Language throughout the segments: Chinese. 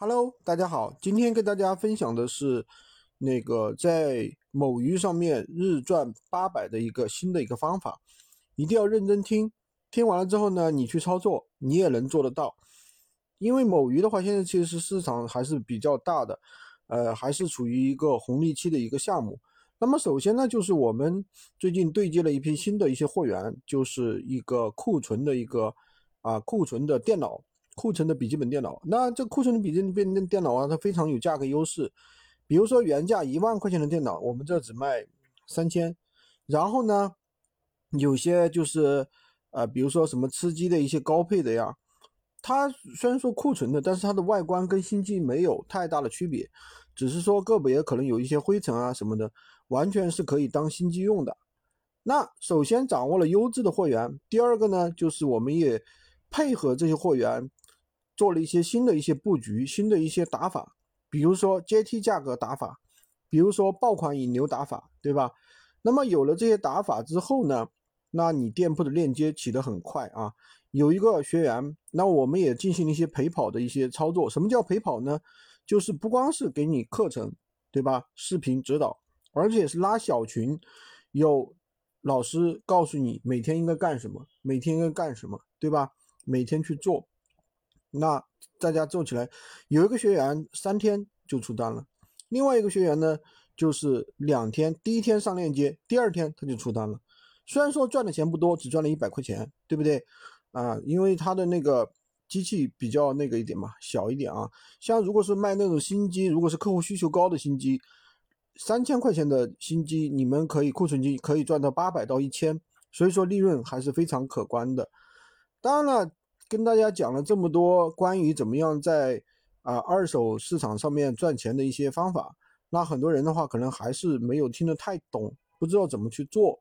Hello，大家好，今天跟大家分享的是那个在某鱼上面日赚八百的一个新的一个方法，一定要认真听。听完了之后呢，你去操作，你也能做得到。因为某鱼的话，现在其实市场还是比较大的，呃，还是处于一个红利期的一个项目。那么首先呢，就是我们最近对接了一批新的一些货源，就是一个库存的一个啊库存的电脑。库存的笔记本电脑，那这库存的笔记本电脑啊，它非常有价格优势。比如说原价一万块钱的电脑，我们这只卖三千。然后呢，有些就是呃，比如说什么吃鸡的一些高配的呀，它虽然说库存的，但是它的外观跟新机没有太大的区别，只是说个别可能有一些灰尘啊什么的，完全是可以当新机用的。那首先掌握了优质的货源，第二个呢，就是我们也配合这些货源。做了一些新的一些布局，新的一些打法，比如说阶梯价格打法，比如说爆款引流打法，对吧？那么有了这些打法之后呢，那你店铺的链接起得很快啊。有一个学员，那我们也进行了一些陪跑的一些操作。什么叫陪跑呢？就是不光是给你课程，对吧？视频指导，而且是拉小群，有老师告诉你每天应该干什么，每天应该干什么，对吧？每天去做。那大家做起来，有一个学员三天就出单了，另外一个学员呢，就是两天，第一天上链接，第二天他就出单了。虽然说赚的钱不多，只赚了一百块钱，对不对？啊，因为他的那个机器比较那个一点嘛，小一点啊。像如果是卖那种新机，如果是客户需求高的新机，三千块钱的新机，你们可以库存机可以赚到八百到一千，所以说利润还是非常可观的。当然了。跟大家讲了这么多关于怎么样在啊二手市场上面赚钱的一些方法，那很多人的话可能还是没有听得太懂，不知道怎么去做。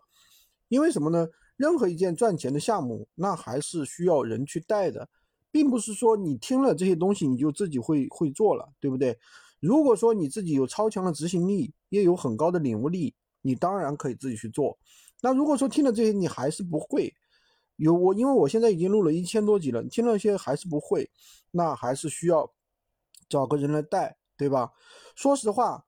因为什么呢？任何一件赚钱的项目，那还是需要人去带的，并不是说你听了这些东西你就自己会会做了，对不对？如果说你自己有超强的执行力，也有很高的领悟力，你当然可以自己去做。那如果说听了这些你还是不会，有我，因为我现在已经录了一千多集了，听了些还是不会，那还是需要找个人来带，对吧？说实话，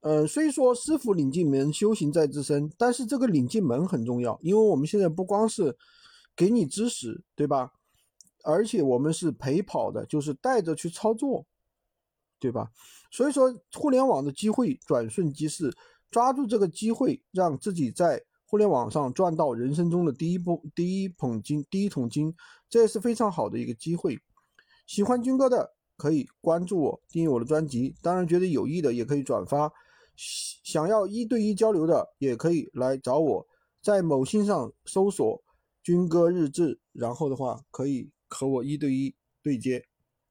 呃，虽说师傅领进门，修行在自身，但是这个领进门很重要，因为我们现在不光是给你知识，对吧？而且我们是陪跑的，就是带着去操作，对吧？所以说，互联网的机会转瞬即逝，抓住这个机会，让自己在。互联网上赚到人生中的第一波第一桶金，第一桶金，这也是非常好的一个机会。喜欢军哥的可以关注我，订阅我的专辑。当然，觉得有益的也可以转发。想要一对一交流的也可以来找我，在某信上搜索“军哥日志”，然后的话可以和我一对一对接。